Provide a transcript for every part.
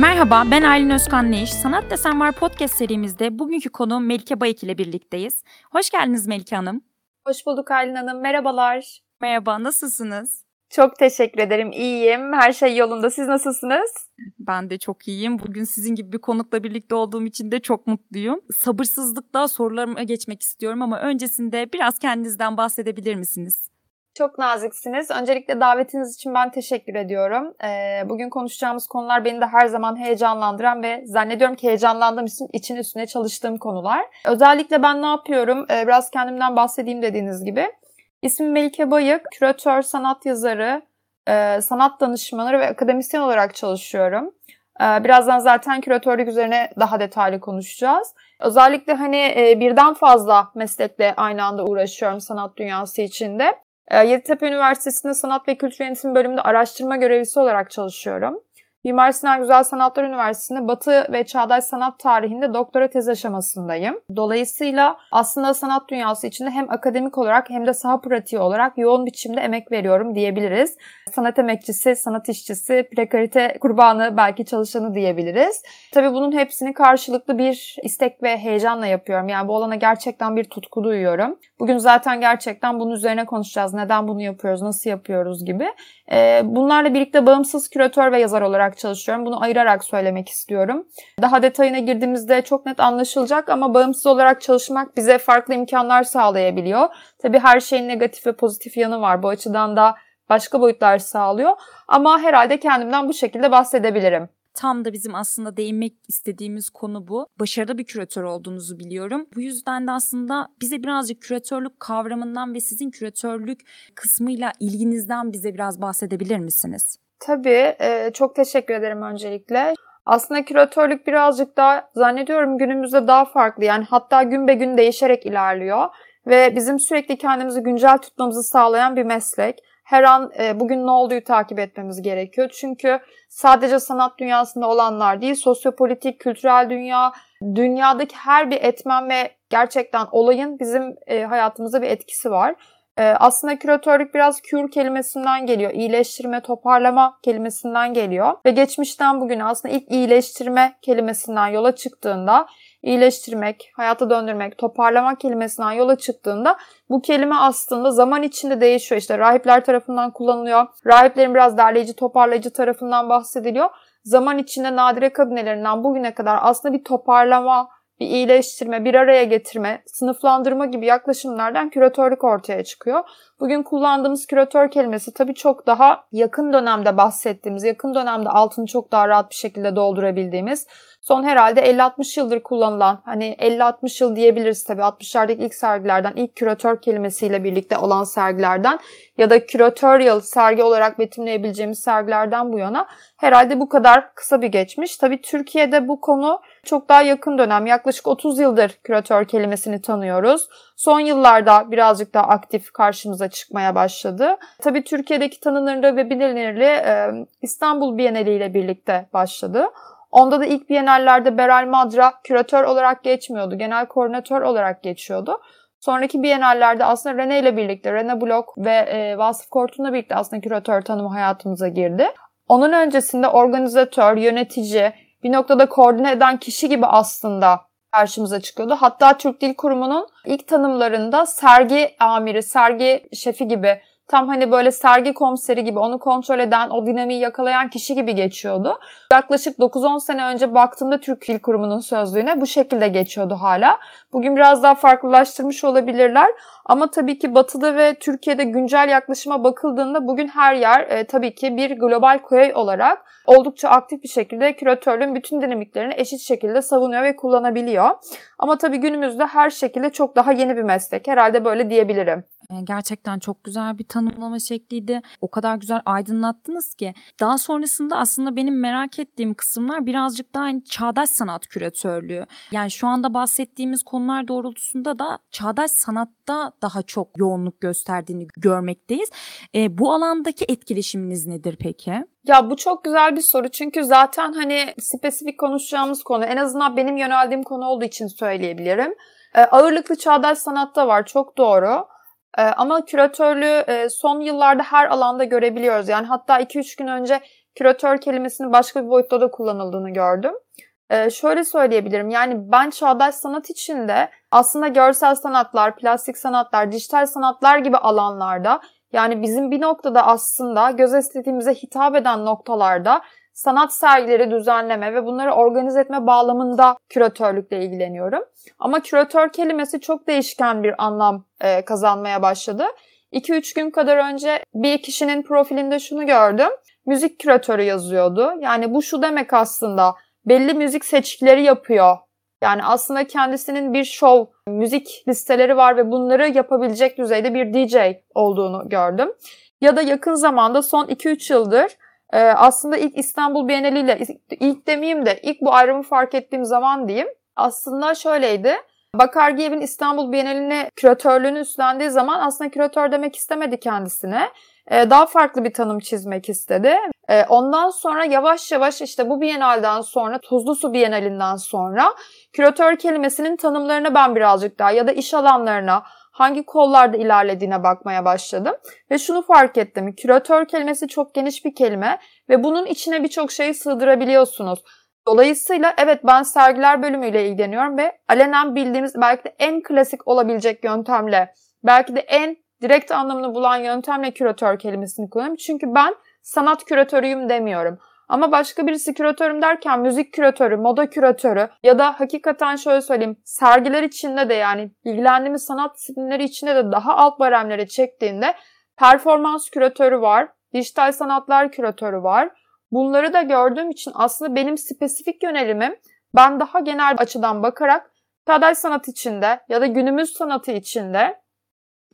Merhaba, ben Aylin Özkan Neyiş. Sanat Desen Var podcast serimizde bugünkü konu Melike Bayık ile birlikteyiz. Hoş geldiniz Melike Hanım. Hoş bulduk Aylin Hanım. Merhabalar. Merhaba, nasılsınız? Çok teşekkür ederim. İyiyim. Her şey yolunda. Siz nasılsınız? Ben de çok iyiyim. Bugün sizin gibi bir konukla birlikte olduğum için de çok mutluyum. Sabırsızlıkla sorularıma geçmek istiyorum ama öncesinde biraz kendinizden bahsedebilir misiniz? Çok naziksiniz. Öncelikle davetiniz için ben teşekkür ediyorum. Ee, bugün konuşacağımız konular beni de her zaman heyecanlandıran ve zannediyorum ki heyecanlandığım için için üstüne çalıştığım konular. Özellikle ben ne yapıyorum? Ee, biraz kendimden bahsedeyim dediğiniz gibi. İsmim Melike Bayık, küratör, sanat yazarı, e, sanat danışmanı ve akademisyen olarak çalışıyorum. E, birazdan zaten küratörlük üzerine daha detaylı konuşacağız. Özellikle hani e, birden fazla meslekle aynı anda uğraşıyorum sanat dünyası içinde. Yeditepe Üniversitesi'nde Sanat ve Kültür Yönetimi bölümünde araştırma görevlisi olarak çalışıyorum. Mimar Sinan Güzel Sanatlar Üniversitesi'nde Batı ve Çağdaş Sanat Tarihinde doktora tez aşamasındayım. Dolayısıyla aslında sanat dünyası içinde hem akademik olarak hem de saha pratiği olarak yoğun biçimde emek veriyorum diyebiliriz. Sanat emekçisi, sanat işçisi, prekarite kurbanı belki çalışanı diyebiliriz. Tabii bunun hepsini karşılıklı bir istek ve heyecanla yapıyorum. Yani bu alana gerçekten bir tutku duyuyorum. Bugün zaten gerçekten bunun üzerine konuşacağız. Neden bunu yapıyoruz, nasıl yapıyoruz gibi. Ee, bunlarla birlikte bağımsız küratör ve yazar olarak çalışıyorum. Bunu ayırarak söylemek istiyorum. Daha detayına girdiğimizde çok net anlaşılacak ama bağımsız olarak çalışmak bize farklı imkanlar sağlayabiliyor. Tabii her şeyin negatif ve pozitif yanı var. Bu açıdan da başka boyutlar sağlıyor. Ama herhalde kendimden bu şekilde bahsedebilirim. Tam da bizim aslında değinmek istediğimiz konu bu. Başarılı bir küratör olduğunuzu biliyorum. Bu yüzden de aslında bize birazcık küratörlük kavramından ve sizin küratörlük kısmıyla ilginizden bize biraz bahsedebilir misiniz? Tabii. E, çok teşekkür ederim öncelikle. Aslında küratörlük birazcık daha zannediyorum günümüzde daha farklı. Yani hatta gün be gün değişerek ilerliyor. Ve bizim sürekli kendimizi güncel tutmamızı sağlayan bir meslek her an e, bugün ne olduğu takip etmemiz gerekiyor. Çünkü sadece sanat dünyasında olanlar değil, sosyopolitik, kültürel dünya, dünyadaki her bir etmen ve gerçekten olayın bizim e, hayatımıza bir etkisi var. E, aslında küratörlük biraz cure kelimesinden geliyor. İyileştirme, toparlama kelimesinden geliyor. Ve geçmişten bugüne aslında ilk iyileştirme kelimesinden yola çıktığında iyileştirmek, hayata döndürmek, toparlamak kelimesinden yola çıktığında bu kelime aslında zaman içinde değişiyor. İşte rahipler tarafından kullanılıyor. Rahiplerin biraz derleyici, toparlayıcı tarafından bahsediliyor. Zaman içinde nadire kabinelerinden bugüne kadar aslında bir toparlama, bir iyileştirme, bir araya getirme, sınıflandırma gibi yaklaşımlardan küratörlük ortaya çıkıyor. Bugün kullandığımız küratör kelimesi tabii çok daha yakın dönemde bahsettiğimiz, yakın dönemde altını çok daha rahat bir şekilde doldurabildiğimiz, son herhalde 50-60 yıldır kullanılan, hani 50-60 yıl diyebiliriz tabii 60'lardaki ilk sergilerden, ilk küratör kelimesiyle birlikte olan sergilerden ya da curatorial sergi olarak betimleyebileceğimiz sergilerden bu yana herhalde bu kadar kısa bir geçmiş. Tabii Türkiye'de bu konu çok daha yakın dönem, yaklaşık 30 yıldır küratör kelimesini tanıyoruz. Son yıllarda birazcık daha aktif karşımıza çıkmaya başladı. Tabii Türkiye'deki tanınırlığı ve bilinirliği e, İstanbul Bienali ile birlikte başladı. Onda da ilk Bienallerde Beral Madra küratör olarak geçmiyordu. Genel koordinatör olarak geçiyordu. Sonraki Bienallerde aslında Rene ile birlikte, Rene Blok ve e, Vasıf Kortun'la birlikte aslında küratör tanımı hayatımıza girdi. Onun öncesinde organizatör, yönetici, bir noktada koordine eden kişi gibi aslında karşımıza çıkıyordu. Hatta Türk Dil Kurumu'nun ilk tanımlarında sergi amiri, sergi şefi gibi tam hani böyle sergi komiseri gibi onu kontrol eden, o dinamiği yakalayan kişi gibi geçiyordu. Yaklaşık 9-10 sene önce baktığımda Türk Dil Kurumu'nun sözlüğüne bu şekilde geçiyordu hala. Bugün biraz daha farklılaştırmış olabilirler. Ama tabii ki Batı'da ve Türkiye'de güncel yaklaşıma bakıldığında bugün her yer e, tabii ki bir global köy olarak oldukça aktif bir şekilde küratörlüğün bütün dinamiklerini eşit şekilde savunuyor ve kullanabiliyor. Ama tabii günümüzde her şekilde çok daha yeni bir meslek. Herhalde böyle diyebilirim. Gerçekten çok güzel bir tanımlama şekliydi. O kadar güzel aydınlattınız ki. Daha sonrasında aslında benim merak ettiğim kısımlar birazcık daha hani çağdaş sanat küratörlüğü. Yani şu anda bahsettiğimiz konular doğrultusunda da çağdaş sanatta daha çok yoğunluk gösterdiğini görmekteyiz. E, bu alandaki etkileşiminiz nedir peki? Ya bu çok güzel bir soru çünkü zaten hani spesifik konuşacağımız konu en azından benim yöneldiğim konu olduğu için söyleyebilirim. E, ağırlıklı çağdaş sanatta var çok doğru. E, ama küratörlüğü e, son yıllarda her alanda görebiliyoruz. Yani hatta 2-3 gün önce küratör kelimesinin başka bir boyutta da kullanıldığını gördüm. Ee, şöyle söyleyebilirim yani ben çağdaş sanat içinde aslında görsel sanatlar, plastik sanatlar, dijital sanatlar gibi alanlarda yani bizim bir noktada aslında göz estetiğimize hitap eden noktalarda sanat sergileri düzenleme ve bunları organize etme bağlamında küratörlükle ilgileniyorum. Ama küratör kelimesi çok değişken bir anlam e, kazanmaya başladı. 2-3 gün kadar önce bir kişinin profilinde şunu gördüm. Müzik küratörü yazıyordu. Yani bu şu demek aslında belli müzik seçkileri yapıyor. Yani aslında kendisinin bir show, müzik listeleri var ve bunları yapabilecek düzeyde bir DJ olduğunu gördüm. Ya da yakın zamanda son 2-3 yıldır e, aslında ilk İstanbul Bienali ile ilk demeyeyim de ilk bu ayrımı fark ettiğim zaman diyeyim. Aslında şöyleydi. Bakargiyev'in İstanbul Bienali'ne küratörlüğünü üstlendiği zaman aslında küratör demek istemedi kendisine. E, daha farklı bir tanım çizmek istedi. E, ondan sonra yavaş yavaş işte bu Bienal'den sonra, Tuzlu Su Bienalinden sonra küratör kelimesinin tanımlarına ben birazcık daha ya da iş alanlarına, hangi kollarda ilerlediğine bakmaya başladım. Ve şunu fark ettim. Küratör kelimesi çok geniş bir kelime ve bunun içine birçok şeyi sığdırabiliyorsunuz. Dolayısıyla evet ben sergiler bölümüyle ilgileniyorum ve alenen bildiğimiz belki de en klasik olabilecek yöntemle, belki de en direkt anlamını bulan yöntemle küratör kelimesini kullanıyorum. Çünkü ben sanat küratörüyüm demiyorum. Ama başka birisi küratörüm derken müzik küratörü, moda küratörü ya da hakikaten şöyle söyleyeyim sergiler içinde de yani ilgilendiğimiz sanat disiplinleri içinde de daha alt baremlere çektiğinde performans küratörü var, dijital sanatlar küratörü var. Bunları da gördüğüm için aslında benim spesifik yönelimim ben daha genel açıdan bakarak çağdaş sanat içinde ya da günümüz sanatı içinde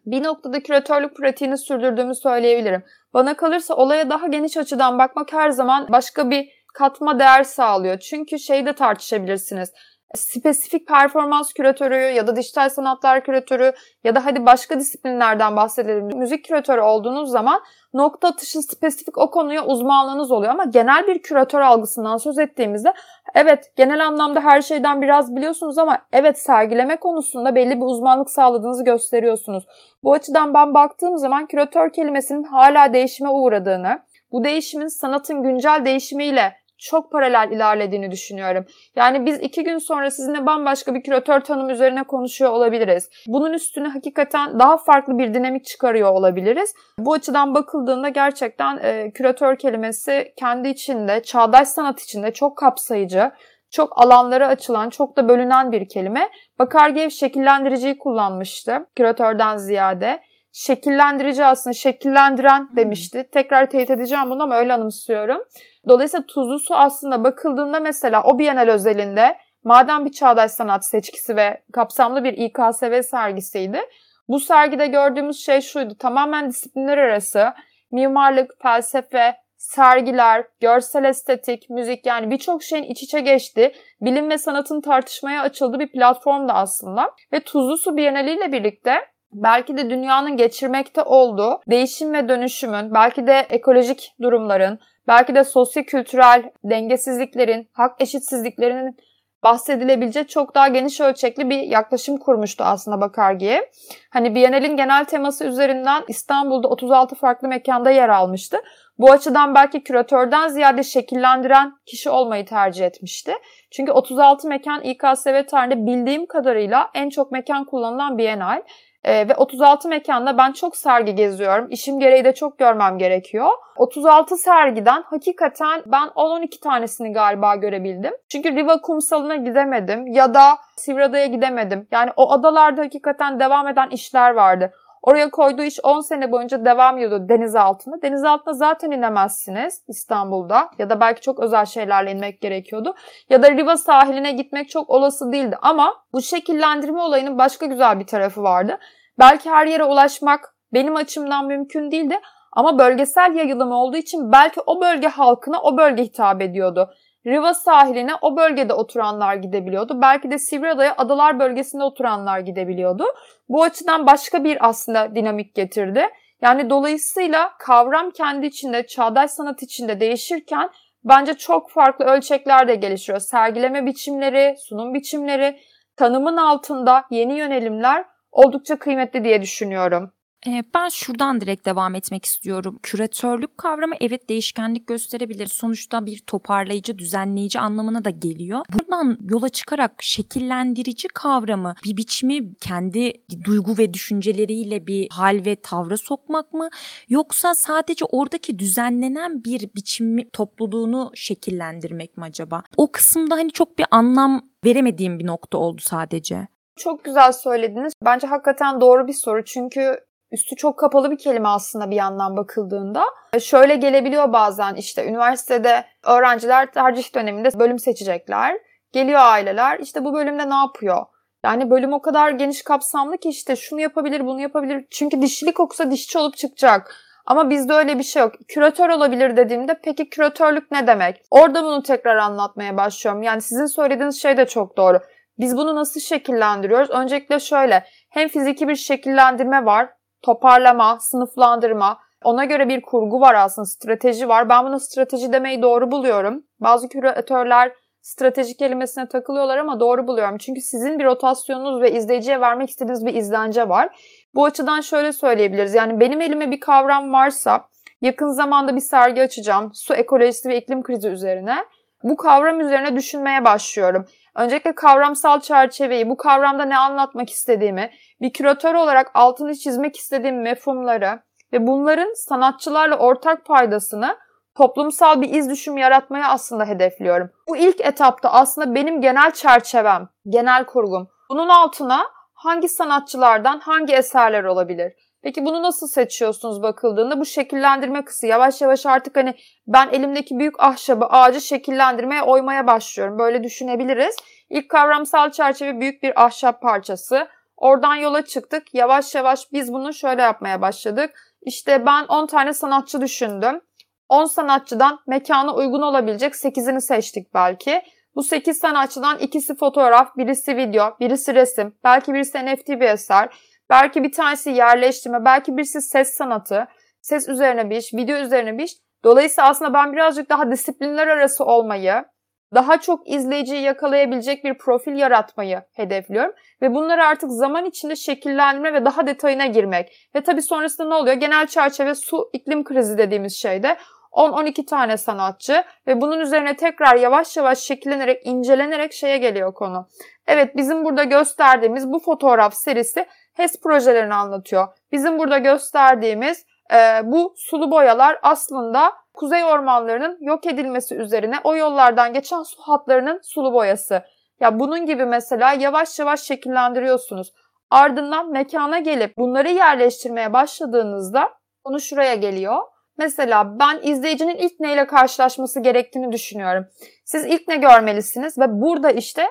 bir noktada küratörlük pratiğini sürdürdüğümü söyleyebilirim. Bana kalırsa olaya daha geniş açıdan bakmak her zaman başka bir katma değer sağlıyor. Çünkü şeyi de tartışabilirsiniz spesifik performans küratörü ya da dijital sanatlar küratörü ya da hadi başka disiplinlerden bahsedelim. Müzik küratörü olduğunuz zaman nokta atışı spesifik o konuya uzmanlığınız oluyor ama genel bir küratör algısından söz ettiğimizde evet genel anlamda her şeyden biraz biliyorsunuz ama evet sergileme konusunda belli bir uzmanlık sağladığınızı gösteriyorsunuz. Bu açıdan ben baktığım zaman küratör kelimesinin hala değişime uğradığını, bu değişimin sanatın güncel değişimiyle çok paralel ilerlediğini düşünüyorum. Yani biz iki gün sonra sizinle bambaşka bir küratör tanım üzerine konuşuyor olabiliriz. Bunun üstüne hakikaten daha farklı bir dinamik çıkarıyor olabiliriz. Bu açıdan bakıldığında gerçekten e, küratör kelimesi kendi içinde, çağdaş sanat içinde çok kapsayıcı, çok alanlara açılan, çok da bölünen bir kelime. Bakargev şekillendiriciyi kullanmıştı küratörden ziyade. Şekillendirici aslında şekillendiren demişti. Tekrar teyit edeceğim bunu ama öyle anımsıyorum. Dolayısıyla tuzlu su aslında bakıldığında mesela o Bienal özelinde madem bir çağdaş sanat seçkisi ve kapsamlı bir İKSV sergisiydi. Bu sergide gördüğümüz şey şuydu. Tamamen disiplinler arası mimarlık, felsefe, sergiler, görsel estetik, müzik yani birçok şeyin iç içe geçti. Bilim ve sanatın tartışmaya açıldığı bir platformdu aslında. Ve Tuzlu Su Bienali ile birlikte belki de dünyanın geçirmekte olduğu değişim ve dönüşümün, belki de ekolojik durumların, belki de sosyo-kültürel dengesizliklerin, hak eşitsizliklerinin bahsedilebilecek çok daha geniş ölçekli bir yaklaşım kurmuştu aslında Bakargi'ye. Hani Biennale'in genel teması üzerinden İstanbul'da 36 farklı mekanda yer almıştı. Bu açıdan belki küratörden ziyade şekillendiren kişi olmayı tercih etmişti. Çünkü 36 mekan İKSV tarihinde bildiğim kadarıyla en çok mekan kullanılan Biennale. Ee, ve 36 mekanda ben çok sergi geziyorum. İşim gereği de çok görmem gerekiyor. 36 sergiden hakikaten ben 10-12 tanesini galiba görebildim. Çünkü Riva kumsalına gidemedim ya da Sivrada'ya gidemedim. Yani o adalarda hakikaten devam eden işler vardı. Oraya koyduğu iş 10 sene boyunca devam ediyordu deniz altında. Deniz altında zaten inemezsiniz İstanbul'da ya da belki çok özel şeylerle inmek gerekiyordu. Ya da Riva sahiline gitmek çok olası değildi ama bu şekillendirme olayının başka güzel bir tarafı vardı. Belki her yere ulaşmak benim açımdan mümkün değildi ama bölgesel yayılım olduğu için belki o bölge halkına o bölge hitap ediyordu. Riva sahiline o bölgede oturanlar gidebiliyordu. Belki de Sivriada'ya adalar bölgesinde oturanlar gidebiliyordu. Bu açıdan başka bir aslında dinamik getirdi. Yani dolayısıyla kavram kendi içinde, çağdaş sanat içinde değişirken bence çok farklı ölçekler de gelişiyor. Sergileme biçimleri, sunum biçimleri, tanımın altında yeni yönelimler oldukça kıymetli diye düşünüyorum. Eee, ben şuradan direkt devam etmek istiyorum. Küratörlük kavramı evet değişkenlik gösterebilir. Sonuçta bir toparlayıcı, düzenleyici anlamına da geliyor. Buradan yola çıkarak şekillendirici kavramı bir biçimi kendi duygu ve düşünceleriyle bir hal ve tavra sokmak mı? Yoksa sadece oradaki düzenlenen bir biçimi topluluğunu şekillendirmek mi acaba? O kısımda hani çok bir anlam veremediğim bir nokta oldu sadece. Çok güzel söylediniz. Bence hakikaten doğru bir soru. Çünkü üstü çok kapalı bir kelime aslında bir yandan bakıldığında. Şöyle gelebiliyor bazen işte üniversitede öğrenciler tercih döneminde bölüm seçecekler. Geliyor aileler işte bu bölümde ne yapıyor? Yani bölüm o kadar geniş kapsamlı ki işte şunu yapabilir, bunu yapabilir. Çünkü dişçilik okusa dişçi olup çıkacak. Ama bizde öyle bir şey yok. Küratör olabilir dediğimde peki küratörlük ne demek? Orada bunu tekrar anlatmaya başlıyorum. Yani sizin söylediğiniz şey de çok doğru. Biz bunu nasıl şekillendiriyoruz? Öncelikle şöyle, hem fiziki bir şekillendirme var, toparlama, sınıflandırma, ona göre bir kurgu var aslında, strateji var. Ben buna strateji demeyi doğru buluyorum. Bazı küratörler strateji kelimesine takılıyorlar ama doğru buluyorum. Çünkü sizin bir rotasyonunuz ve izleyiciye vermek istediğiniz bir izlence var. Bu açıdan şöyle söyleyebiliriz. Yani benim elime bir kavram varsa yakın zamanda bir sergi açacağım. Su ekolojisi ve iklim krizi üzerine. Bu kavram üzerine düşünmeye başlıyorum. Öncelikle kavramsal çerçeveyi, bu kavramda ne anlatmak istediğimi, bir küratör olarak altını çizmek istediğim mefhumları ve bunların sanatçılarla ortak paydasını toplumsal bir iz düşüm yaratmaya aslında hedefliyorum. Bu ilk etapta aslında benim genel çerçevem, genel kurgum. Bunun altına hangi sanatçılardan hangi eserler olabilir? Peki bunu nasıl seçiyorsunuz bakıldığında? Bu şekillendirme kısmı yavaş yavaş artık hani ben elimdeki büyük ahşabı, ağacı şekillendirmeye, oymaya başlıyorum. Böyle düşünebiliriz. İlk kavramsal çerçeve büyük bir ahşap parçası. Oradan yola çıktık. Yavaş yavaş biz bunu şöyle yapmaya başladık. İşte ben 10 tane sanatçı düşündüm. 10 sanatçıdan mekana uygun olabilecek 8'ini seçtik belki. Bu 8 sanatçıdan ikisi fotoğraf, birisi video, birisi resim, belki birisi NFT bir eser, belki bir tanesi yerleştirme, belki birisi ses sanatı, ses üzerine bir iş, video üzerine bir iş. Dolayısıyla aslında ben birazcık daha disiplinler arası olmayı, daha çok izleyiciyi yakalayabilecek bir profil yaratmayı hedefliyorum. Ve bunları artık zaman içinde şekillendirme ve daha detayına girmek. Ve tabii sonrasında ne oluyor? Genel çerçeve su iklim krizi dediğimiz şeyde 10-12 tane sanatçı ve bunun üzerine tekrar yavaş yavaş şekillenerek, incelenerek şeye geliyor konu. Evet bizim burada gösterdiğimiz bu fotoğraf serisi HES projelerini anlatıyor. Bizim burada gösterdiğimiz e, bu sulu boyalar aslında kuzey ormanlarının yok edilmesi üzerine o yollardan geçen su hatlarının sulu boyası. Ya bunun gibi mesela yavaş yavaş şekillendiriyorsunuz. Ardından mekana gelip bunları yerleştirmeye başladığınızda konu şuraya geliyor. Mesela ben izleyicinin ilk neyle karşılaşması gerektiğini düşünüyorum. Siz ilk ne görmelisiniz ve burada işte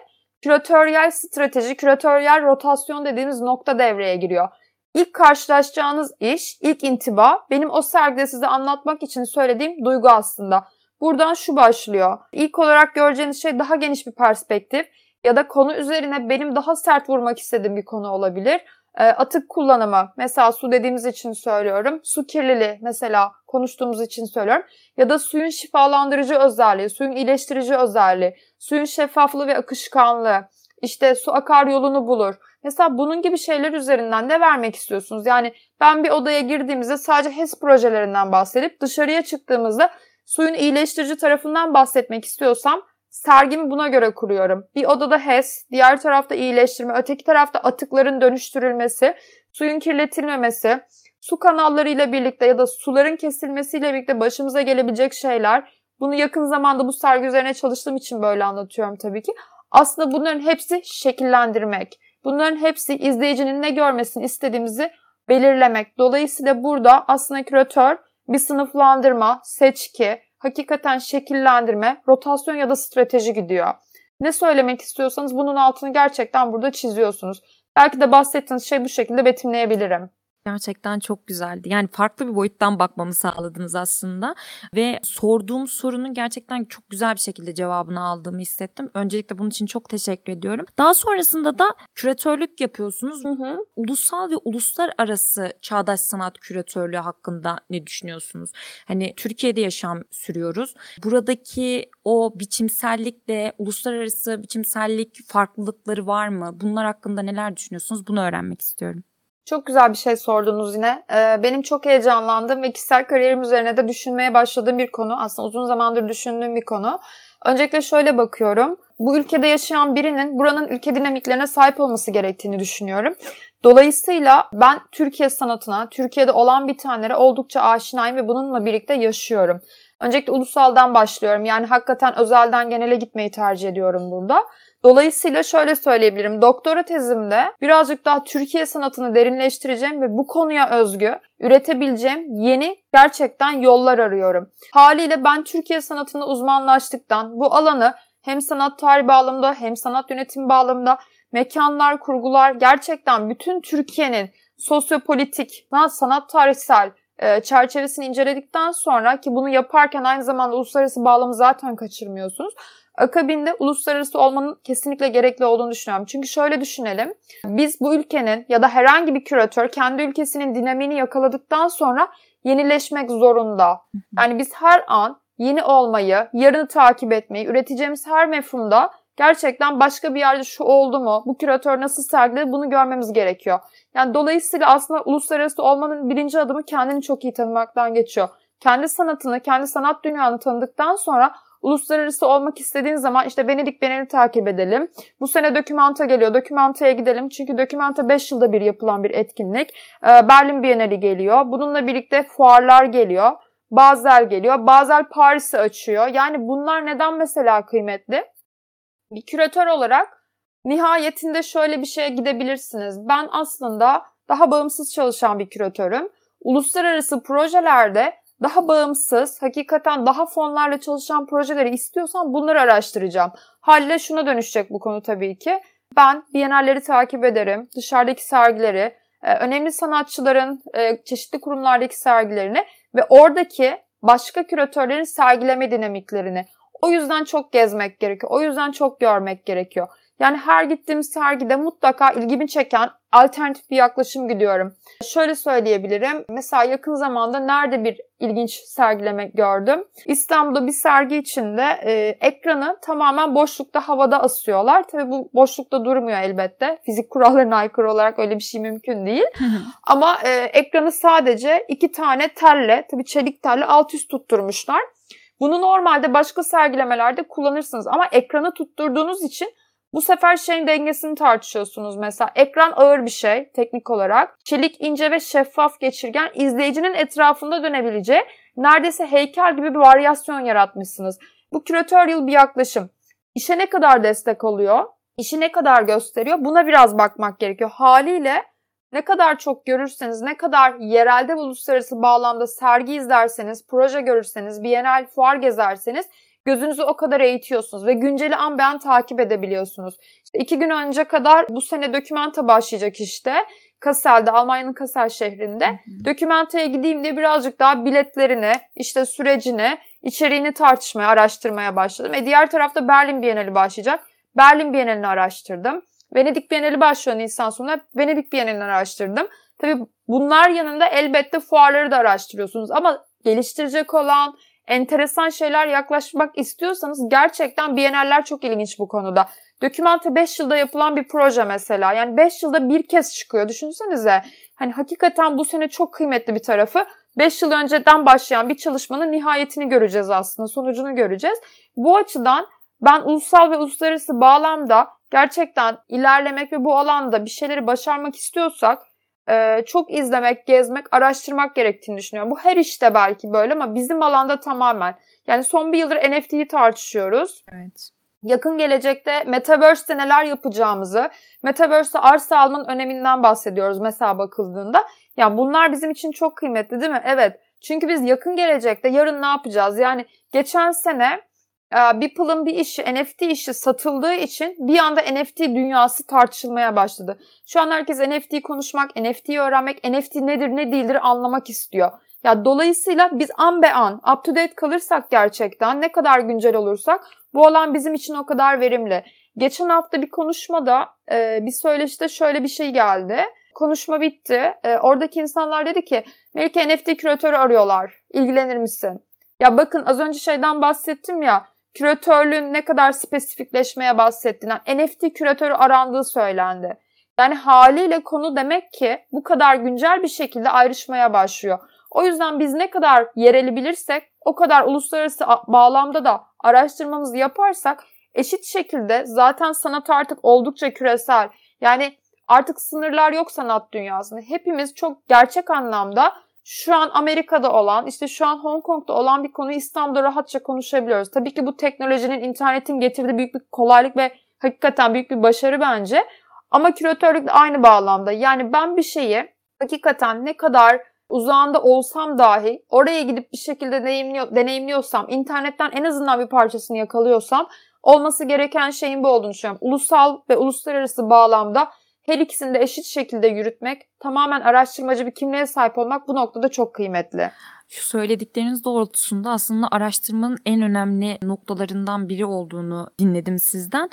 küratöryel strateji, küratöryel rotasyon dediğimiz nokta devreye giriyor. İlk karşılaşacağınız iş, ilk intiba benim o sergide size anlatmak için söylediğim duygu aslında. Buradan şu başlıyor. İlk olarak göreceğiniz şey daha geniş bir perspektif ya da konu üzerine benim daha sert vurmak istediğim bir konu olabilir. E, atık kullanımı mesela su dediğimiz için söylüyorum. Su kirliliği mesela konuştuğumuz için söylüyorum. Ya da suyun şifalandırıcı özelliği, suyun iyileştirici özelliği, suyun şeffaflığı ve akışkanlığı. İşte su akar yolunu bulur. Mesela bunun gibi şeyler üzerinden de vermek istiyorsunuz. Yani ben bir odaya girdiğimizde sadece HES projelerinden bahsedip dışarıya çıktığımızda suyun iyileştirici tarafından bahsetmek istiyorsam sergimi buna göre kuruyorum. Bir odada HES, diğer tarafta iyileştirme, öteki tarafta atıkların dönüştürülmesi, suyun kirletilmemesi, su kanallarıyla birlikte ya da suların kesilmesiyle birlikte başımıza gelebilecek şeyler. Bunu yakın zamanda bu sergi üzerine çalıştığım için böyle anlatıyorum tabii ki. Aslında bunların hepsi şekillendirmek. Bunların hepsi izleyicinin ne görmesini istediğimizi belirlemek. Dolayısıyla burada aslında küratör bir sınıflandırma, seçki, hakikaten şekillendirme, rotasyon ya da strateji gidiyor. Ne söylemek istiyorsanız bunun altını gerçekten burada çiziyorsunuz. Belki de bahsettiğiniz şey bu şekilde betimleyebilirim. Gerçekten çok güzeldi. Yani farklı bir boyuttan bakmamı sağladınız aslında ve sorduğum sorunun gerçekten çok güzel bir şekilde cevabını aldığımı hissettim. Öncelikle bunun için çok teşekkür ediyorum. Daha sonrasında da küratörlük yapıyorsunuz. Hı hı. Ulusal ve uluslararası çağdaş sanat küratörlüğü hakkında ne düşünüyorsunuz? Hani Türkiye'de yaşam sürüyoruz. Buradaki o biçimsellikle uluslararası biçimsellik farklılıkları var mı? Bunlar hakkında neler düşünüyorsunuz? Bunu öğrenmek istiyorum. Çok güzel bir şey sordunuz yine. Ee, benim çok heyecanlandığım ve kişisel kariyerim üzerine de düşünmeye başladığım bir konu. Aslında uzun zamandır düşündüğüm bir konu. Öncelikle şöyle bakıyorum. Bu ülkede yaşayan birinin buranın ülke dinamiklerine sahip olması gerektiğini düşünüyorum. Dolayısıyla ben Türkiye sanatına, Türkiye'de olan bitenlere oldukça aşinayım ve bununla birlikte yaşıyorum. Öncelikle ulusaldan başlıyorum. Yani hakikaten özelden genele gitmeyi tercih ediyorum burada. Dolayısıyla şöyle söyleyebilirim. Doktora tezimde birazcık daha Türkiye sanatını derinleştireceğim ve bu konuya özgü üretebileceğim yeni gerçekten yollar arıyorum. Haliyle ben Türkiye sanatında uzmanlaştıktan bu alanı hem sanat tarihi bağlamında hem sanat yönetimi bağlamında mekanlar, kurgular gerçekten bütün Türkiye'nin sosyopolitik, sanat tarihsel e, çerçevesini inceledikten sonra ki bunu yaparken aynı zamanda uluslararası bağlamı zaten kaçırmıyorsunuz. Akabinde uluslararası olmanın kesinlikle gerekli olduğunu düşünüyorum. Çünkü şöyle düşünelim. Biz bu ülkenin ya da herhangi bir küratör kendi ülkesinin dinamiğini yakaladıktan sonra yenileşmek zorunda. Yani biz her an yeni olmayı, yarını takip etmeyi, üreteceğimiz her mefhumda gerçekten başka bir yerde şu oldu mu, bu küratör nasıl sergiledi bunu görmemiz gerekiyor. Yani dolayısıyla aslında uluslararası olmanın birinci adımı kendini çok iyi tanımaktan geçiyor. Kendi sanatını, kendi sanat dünyanı tanıdıktan sonra uluslararası olmak istediğin zaman işte Venedik Bienali takip edelim. Bu sene dokümanta geliyor. Dokümantaya gidelim. Çünkü dokümanta 5 yılda bir yapılan bir etkinlik. Ee, Berlin Bienali geliyor. Bununla birlikte fuarlar geliyor. Basel geliyor. Basel Paris'i açıyor. Yani bunlar neden mesela kıymetli? Bir küratör olarak nihayetinde şöyle bir şeye gidebilirsiniz. Ben aslında daha bağımsız çalışan bir küratörüm. Uluslararası projelerde daha bağımsız, hakikaten daha fonlarla çalışan projeleri istiyorsan bunları araştıracağım. Halle şuna dönüşecek bu konu tabii ki. Ben bienalleri takip ederim, dışarıdaki sergileri, e, önemli sanatçıların e, çeşitli kurumlardaki sergilerini ve oradaki başka küratörlerin sergileme dinamiklerini. O yüzden çok gezmek gerekiyor. O yüzden çok görmek gerekiyor. Yani her gittiğim sergide mutlaka ilgimi çeken alternatif bir yaklaşım gidiyorum. Şöyle söyleyebilirim. Mesela yakın zamanda nerede bir ilginç sergileme gördüm. İstanbul'da bir sergi içinde e, ekranı tamamen boşlukta havada asıyorlar. Tabii bu boşlukta durmuyor elbette. Fizik kurallarına aykırı olarak öyle bir şey mümkün değil. Ama e, ekranı sadece iki tane telle, tabii çelik telle alt üst tutturmuşlar. Bunu normalde başka sergilemelerde kullanırsınız ama ekranı tutturduğunuz için bu sefer şeyin dengesini tartışıyorsunuz mesela. Ekran ağır bir şey teknik olarak. Çelik ince ve şeffaf geçirgen izleyicinin etrafında dönebileceği neredeyse heykel gibi bir varyasyon yaratmışsınız. Bu küratöryal bir yaklaşım. İşe ne kadar destek oluyor? İşi ne kadar gösteriyor? Buna biraz bakmak gerekiyor. Haliyle ne kadar çok görürseniz, ne kadar yerelde ve uluslararası bağlamda sergi izlerseniz, proje görürseniz, bienal fuar gezerseniz Gözünüzü o kadar eğitiyorsunuz ve günceli an ben takip edebiliyorsunuz. İşte iki gün önce kadar bu sene dokümanta başlayacak işte. Kassel'de, Almanya'nın Kassel şehrinde. Hı hı. Dokümantaya gideyim diye birazcık daha biletlerini, işte sürecini, içeriğini tartışmaya, araştırmaya başladım. E diğer tarafta Berlin Bienali başlayacak. Berlin Bienalini araştırdım. Venedik Bienali başlıyor Nisan sonunda. Venedik Bienalini araştırdım. Tabii bunlar yanında elbette fuarları da araştırıyorsunuz. Ama geliştirecek olan, enteresan şeyler yaklaşmak istiyorsanız gerçekten Biennaller çok ilginç bu konuda. Dokümante 5 yılda yapılan bir proje mesela. Yani 5 yılda bir kez çıkıyor. Düşünsenize. Hani hakikaten bu sene çok kıymetli bir tarafı. 5 yıl önceden başlayan bir çalışmanın nihayetini göreceğiz aslında. Sonucunu göreceğiz. Bu açıdan ben ulusal ve uluslararası bağlamda gerçekten ilerlemek ve bu alanda bir şeyleri başarmak istiyorsak e, çok izlemek, gezmek, araştırmak gerektiğini düşünüyorum. Bu her işte belki böyle ama bizim alanda tamamen. Yani son bir yıldır NFT'yi tartışıyoruz. Evet. Yakın gelecekte Metaverse'te neler yapacağımızı, Metaverse'te arsa almanın öneminden bahsediyoruz mesela bakıldığında. Yani bunlar bizim için çok kıymetli değil mi? Evet. Çünkü biz yakın gelecekte yarın ne yapacağız? Yani geçen sene Beeple'ın bir işi, NFT işi satıldığı için bir anda NFT dünyası tartışılmaya başladı. Şu an herkes NFT konuşmak, NFT öğrenmek, NFT nedir ne değildir anlamak istiyor. Ya dolayısıyla biz an be an up to date kalırsak gerçekten ne kadar güncel olursak bu alan bizim için o kadar verimli. Geçen hafta bir konuşmada e, bir söyleşide şöyle bir şey geldi. Konuşma bitti. E, oradaki insanlar dedi ki Melike NFT küratörü arıyorlar. İlgilenir misin? Ya bakın az önce şeyden bahsettim ya küratörlüğün ne kadar spesifikleşmeye bahsettiğinden NFT küratörü arandığı söylendi. Yani haliyle konu demek ki bu kadar güncel bir şekilde ayrışmaya başlıyor. O yüzden biz ne kadar yereli bilirsek o kadar uluslararası bağlamda da araştırmamızı yaparsak eşit şekilde zaten sanat artık oldukça küresel. Yani artık sınırlar yok sanat dünyasında. Hepimiz çok gerçek anlamda şu an Amerika'da olan, işte şu an Hong Kong'da olan bir konuyu İstanbul'da rahatça konuşabiliyoruz. Tabii ki bu teknolojinin, internetin getirdiği büyük bir kolaylık ve hakikaten büyük bir başarı bence. Ama küratörlük de aynı bağlamda. Yani ben bir şeyi hakikaten ne kadar uzağında olsam dahi oraya gidip bir şekilde deneyimliyor, deneyimliyorsam, internetten en azından bir parçasını yakalıyorsam olması gereken şeyin bu olduğunu düşünüyorum. Ulusal ve uluslararası bağlamda her ikisini de eşit şekilde yürütmek, tamamen araştırmacı bir kimliğe sahip olmak bu noktada çok kıymetli. Şu söyledikleriniz doğrultusunda aslında araştırmanın en önemli noktalarından biri olduğunu dinledim sizden.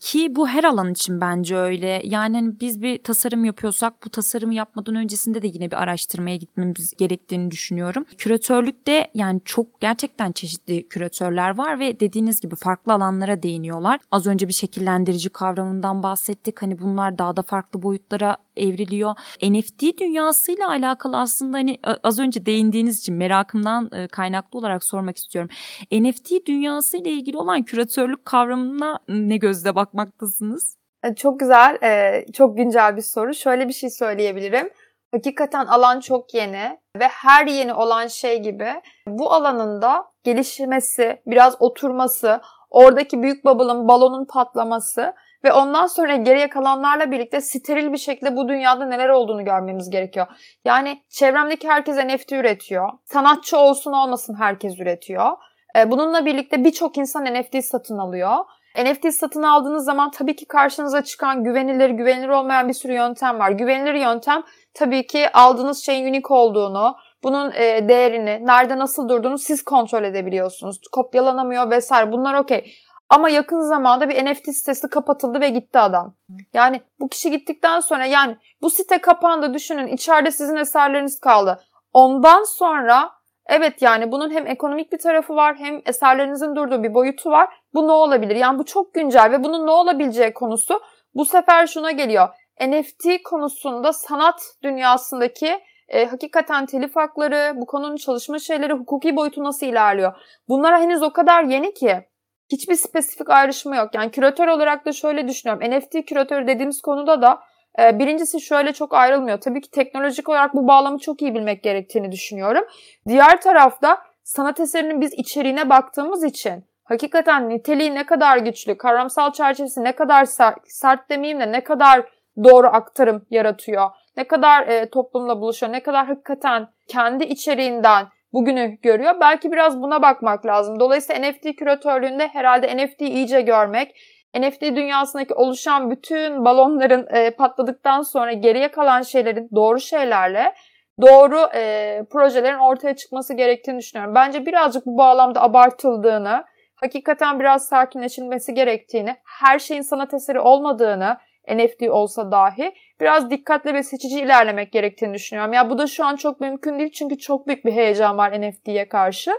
Ki bu her alan için bence öyle. Yani hani biz bir tasarım yapıyorsak bu tasarımı yapmadan öncesinde de yine bir araştırmaya gitmemiz gerektiğini düşünüyorum. Küratörlükte yani çok gerçekten çeşitli küratörler var ve dediğiniz gibi farklı alanlara değiniyorlar. Az önce bir şekillendirici kavramından bahsettik. Hani bunlar daha da farklı boyutlara evriliyor. NFT dünyasıyla alakalı aslında hani az önce değindiğiniz için merakımdan kaynaklı olarak sormak istiyorum. NFT dünyasıyla ilgili olan küratörlük kavramına ne gözle bakmaktasınız? E, çok güzel, e, çok güncel bir soru. Şöyle bir şey söyleyebilirim. Hakikaten alan çok yeni ve her yeni olan şey gibi bu alanın da gelişmesi, biraz oturması, oradaki büyük bubble'ın, balonun patlaması ve ondan sonra geriye kalanlarla birlikte steril bir şekilde bu dünyada neler olduğunu görmemiz gerekiyor. Yani çevremdeki herkes NFT üretiyor. Sanatçı olsun olmasın herkes üretiyor. E, bununla birlikte birçok insan NFT satın alıyor. NFT satın aldığınız zaman tabii ki karşınıza çıkan güvenilir, güvenilir olmayan bir sürü yöntem var. Güvenilir yöntem tabii ki aldığınız şeyin unik olduğunu, bunun e, değerini, nerede nasıl durduğunu siz kontrol edebiliyorsunuz. Kopyalanamıyor vesaire. Bunlar okey. Ama yakın zamanda bir NFT sitesi kapatıldı ve gitti adam. Yani bu kişi gittikten sonra yani bu site kapandı düşünün içeride sizin eserleriniz kaldı. Ondan sonra Evet yani bunun hem ekonomik bir tarafı var hem eserlerinizin durduğu bir boyutu var. Bu ne olabilir? Yani bu çok güncel ve bunun ne olabileceği konusu bu sefer şuna geliyor. NFT konusunda sanat dünyasındaki e, hakikaten telif hakları, bu konunun çalışma şeyleri, hukuki boyutu nasıl ilerliyor? Bunlara henüz o kadar yeni ki hiçbir spesifik ayrışma yok. Yani küratör olarak da şöyle düşünüyorum. NFT küratörü dediğimiz konuda da birincisi şöyle çok ayrılmıyor. Tabii ki teknolojik olarak bu bağlamı çok iyi bilmek gerektiğini düşünüyorum. Diğer tarafta sanat eserinin biz içeriğine baktığımız için hakikaten niteliği ne kadar güçlü, kavramsal çerçevesi ne kadar sert, sert demeyeyim de ne kadar doğru aktarım yaratıyor, ne kadar e, toplumla buluşuyor, ne kadar hakikaten kendi içeriğinden bugünü görüyor. Belki biraz buna bakmak lazım. Dolayısıyla NFT küratörlüğünde herhalde NFT iyice görmek, NFT dünyasındaki oluşan bütün balonların e, patladıktan sonra geriye kalan şeylerin doğru şeylerle doğru e, projelerin ortaya çıkması gerektiğini düşünüyorum. Bence birazcık bu bağlamda abartıldığını, hakikaten biraz sakinleşilmesi gerektiğini, her şeyin sanat eseri olmadığını, NFT olsa dahi biraz dikkatli ve seçici ilerlemek gerektiğini düşünüyorum. Ya bu da şu an çok mümkün değil çünkü çok büyük bir heyecan var NFT'ye karşı.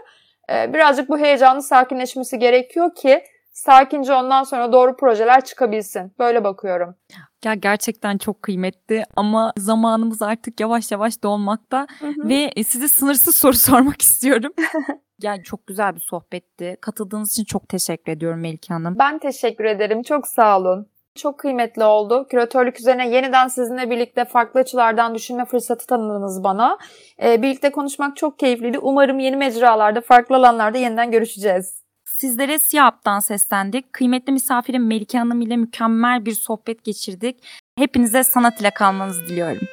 Ee, birazcık bu heyecanın sakinleşmesi gerekiyor ki sakince ondan sonra doğru projeler çıkabilsin. Böyle bakıyorum. Ya gerçekten çok kıymetli ama zamanımız artık yavaş yavaş dolmakta hı hı. ve size sınırsız soru sormak istiyorum. yani çok güzel bir sohbetti. Katıldığınız için çok teşekkür ediyorum Melike Hanım. Ben teşekkür ederim. Çok sağ olun. Çok kıymetli oldu. Küratörlük üzerine yeniden sizinle birlikte farklı açılardan düşünme fırsatı tanıdınız bana. Ee, birlikte konuşmak çok keyifliydi. Umarım yeni mecralarda, farklı alanlarda yeniden görüşeceğiz. Sizlere Siyap'tan seslendik. Kıymetli misafirim Melike Hanım ile mükemmel bir sohbet geçirdik. Hepinize sanat ile kalmanızı diliyorum.